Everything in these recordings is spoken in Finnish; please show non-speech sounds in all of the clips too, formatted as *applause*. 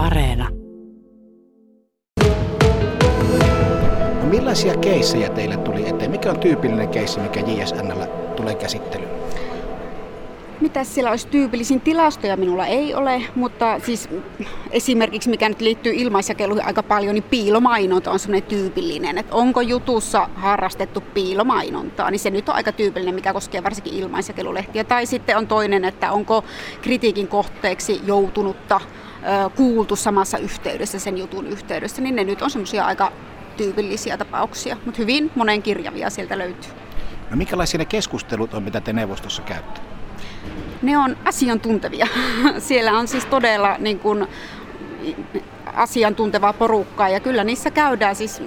Areena. No millaisia keissejä teille tuli eteen? Mikä on tyypillinen keissi, mikä JSNllä tulee käsittelyyn? Mitä siellä olisi tyypillisin tilastoja minulla ei ole, mutta siis esimerkiksi mikä nyt liittyy ilmaisjakeluihin aika paljon, niin piilomainonta on semmoinen tyypillinen, että onko jutussa harrastettu piilomainontaa, niin se nyt on aika tyypillinen, mikä koskee varsinkin ilmaisjakelulehtiä. Tai sitten on toinen, että onko kritiikin kohteeksi joutunutta kuultu samassa yhteydessä, sen jutun yhteydessä, niin ne nyt on semmoisia aika tyypillisiä tapauksia, mutta hyvin monenkirjavia sieltä löytyy. No minkälaisia ne keskustelut on, mitä te neuvostossa käytte? Ne on asiantuntevia. *laughs* Siellä on siis todella niin kuin, asiantuntevaa porukkaa ja kyllä niissä käydään siis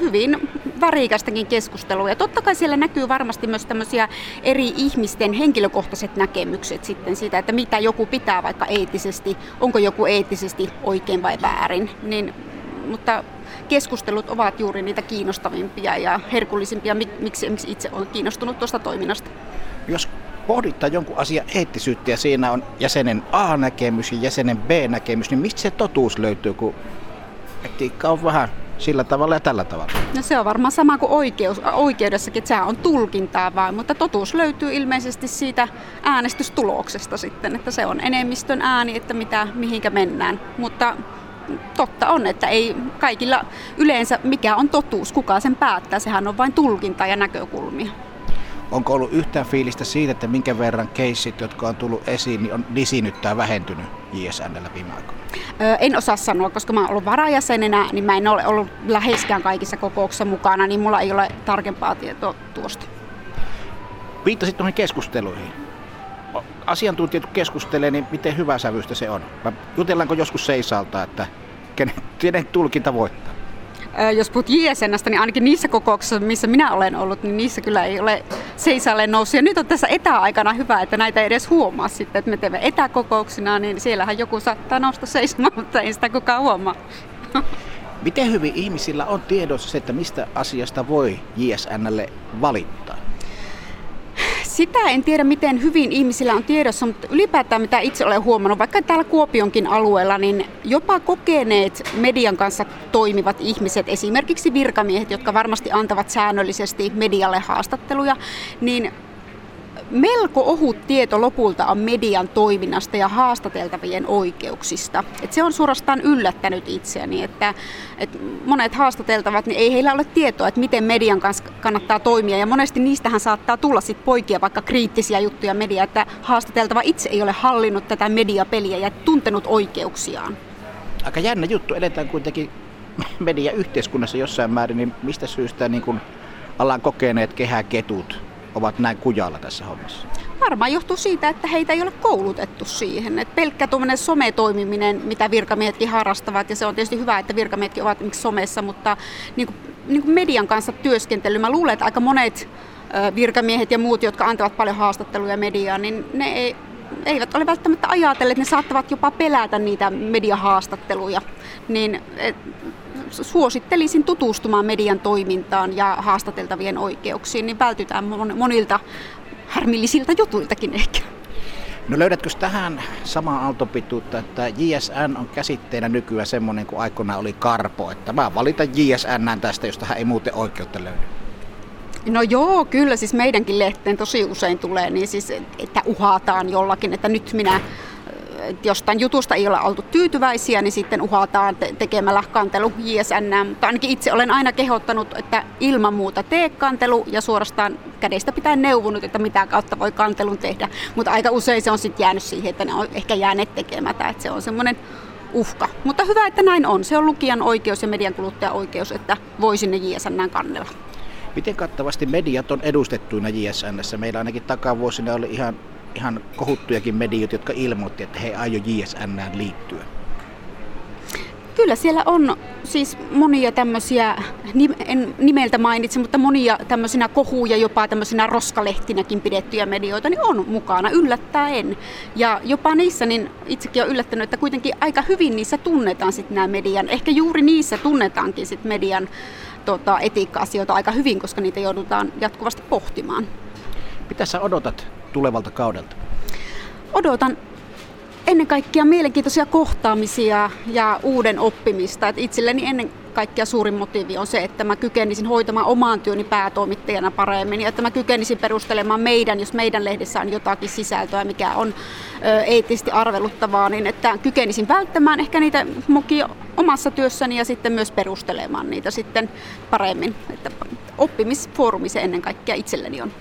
hyvin värikästäkin keskustelua. Ja totta kai siellä näkyy varmasti myös tämmöisiä eri ihmisten henkilökohtaiset näkemykset sitten siitä, että mitä joku pitää vaikka eettisesti, onko joku eettisesti oikein vai väärin. Niin, mutta keskustelut ovat juuri niitä kiinnostavimpia ja herkullisimpia, miksi, miksi itse olen kiinnostunut tuosta toiminnasta. Jos pohdittaa jonkun asian eettisyyttä ja siinä on jäsenen A-näkemys ja jäsenen B-näkemys, niin mistä se totuus löytyy, kun etiikka on vähän sillä tavalla ja tällä tavalla? No se on varmaan sama kuin oikeus, oikeudessakin, että sehän on tulkintaa vaan, mutta totuus löytyy ilmeisesti siitä äänestystuloksesta sitten, että se on enemmistön ääni, että mitä, mihinkä mennään. Mutta totta on, että ei kaikilla yleensä mikä on totuus, kuka sen päättää, sehän on vain tulkinta ja näkökulmia. Onko ollut yhtään fiilistä siitä, että minkä verran keissit, jotka on tullut esiin, niin on lisinyt tai vähentynyt JSNllä viime aikoina? Öö, en osaa sanoa, koska mä oon ollut varajäsenenä, niin mä en ole ollut läheskään kaikissa kokouksissa mukana, niin mulla ei ole tarkempaa tietoa tuosta. Viittasit noihin keskusteluihin. Asiantuntijat keskustelee, niin miten hyvä sävystä se on? Jutellaanko joskus seisalta, että kenen, kenen tulkinta voittaa? Jos puhut JSNstä, niin ainakin niissä kokouksissa, missä minä olen ollut, niin niissä kyllä ei ole seisalle noussut. Ja nyt on tässä etäaikana hyvä, että näitä ei edes huomaa sitten, että me teemme etäkokouksina, niin siellähän joku saattaa nousta seisomaan, mutta ei sitä kukaan huomaa. Miten hyvin ihmisillä on tiedossa se, että mistä asiasta voi JSNlle valittaa? Sitä en tiedä, miten hyvin ihmisillä on tiedossa, mutta ylipäätään mitä itse olen huomannut, vaikka täällä Kuopionkin alueella, niin jopa kokeneet median kanssa toimivat ihmiset, esimerkiksi virkamiehet, jotka varmasti antavat säännöllisesti medialle haastatteluja, niin melko ohut tieto lopulta on median toiminnasta ja haastateltavien oikeuksista. Et se on suorastaan yllättänyt itseäni, että, että monet haastateltavat, niin ei heillä ole tietoa, että miten median kanssa kannattaa toimia. Ja monesti niistähän saattaa tulla sit poikia vaikka kriittisiä juttuja media, että haastateltava itse ei ole hallinnut tätä mediapeliä ja tuntenut oikeuksiaan. Aika jännä juttu. Eletään kuitenkin mediayhteiskunnassa jossain määrin, niin mistä syystä niin kun alan kokeneet kehäketut ovat näin kujalla tässä hommassa? Varmaan johtuu siitä, että heitä ei ole koulutettu siihen. Et pelkkä tuommoinen sometoimiminen, mitä virkamiehetkin harrastavat, ja se on tietysti hyvä, että virkamiehetkin ovat somessa, mutta niin kuin, niin kuin median kanssa työskentely, mä luulen, että aika monet virkamiehet ja muut, jotka antavat paljon haastatteluja mediaan, niin ne ei, eivät ole välttämättä ajatelleet, ne saattavat jopa pelätä niitä mediahaastatteluja. Niin et, suosittelisin tutustumaan median toimintaan ja haastateltavien oikeuksiin, niin vältytään monilta harmillisilta jutuiltakin ehkä. No löydätkö tähän samaa aaltopituutta, että JSN on käsitteenä nykyään semmoinen kuin aikoinaan oli Karpo, että mä valitan JSN tästä, josta hän ei muuten oikeutta löydy? No joo, kyllä siis meidänkin lehteen tosi usein tulee niin siis, että uhataan jollakin, että nyt minä jostain jutusta ei olla oltu tyytyväisiä, niin sitten uhataan te- tekemällä kantelu JSN. Mutta ainakin itse olen aina kehottanut, että ilman muuta tee kantelu ja suorastaan kädestä pitää neuvonut, että mitä kautta voi kantelun tehdä. Mutta aika usein se on sitten jäänyt siihen, että ne on ehkä jääneet tekemättä, että se on semmoinen uhka. Mutta hyvä, että näin on. Se on lukijan oikeus ja median kuluttajan oikeus, että voi sinne JSN kannella. Miten kattavasti mediat on edustettuina JSNssä? Meillä ainakin takavuosina oli ihan ihan kohuttujakin mediot, jotka ilmoitti, että he aio JSN liittyä. Kyllä siellä on siis monia tämmöisiä, en nimeltä mainitse, mutta monia tämmöisinä kohuja, jopa tämmöisinä roskalehtinäkin pidettyjä medioita, niin on mukana yllättäen. Ja jopa niissä, niin itsekin olen yllättänyt, että kuitenkin aika hyvin niissä tunnetaan sitten nämä median, ehkä juuri niissä tunnetaankin sitten median tota, etiikka-asioita aika hyvin, koska niitä joudutaan jatkuvasti pohtimaan. Mitä sä odotat tulevalta kaudelta? Odotan ennen kaikkea mielenkiintoisia kohtaamisia ja uuden oppimista. Et itselleni ennen kaikkea suurin motiivi on se, että mä kykenisin hoitamaan omaan työni päätoimittajana paremmin ja että mä kykenisin perustelemaan meidän, jos meidän lehdessä on jotakin sisältöä, mikä on eettisesti arveluttavaa, niin että kykenisin välttämään ehkä niitä mokia omassa työssäni ja sitten myös perustelemaan niitä sitten paremmin. Että oppimisfoorumi se ennen kaikkea itselleni on.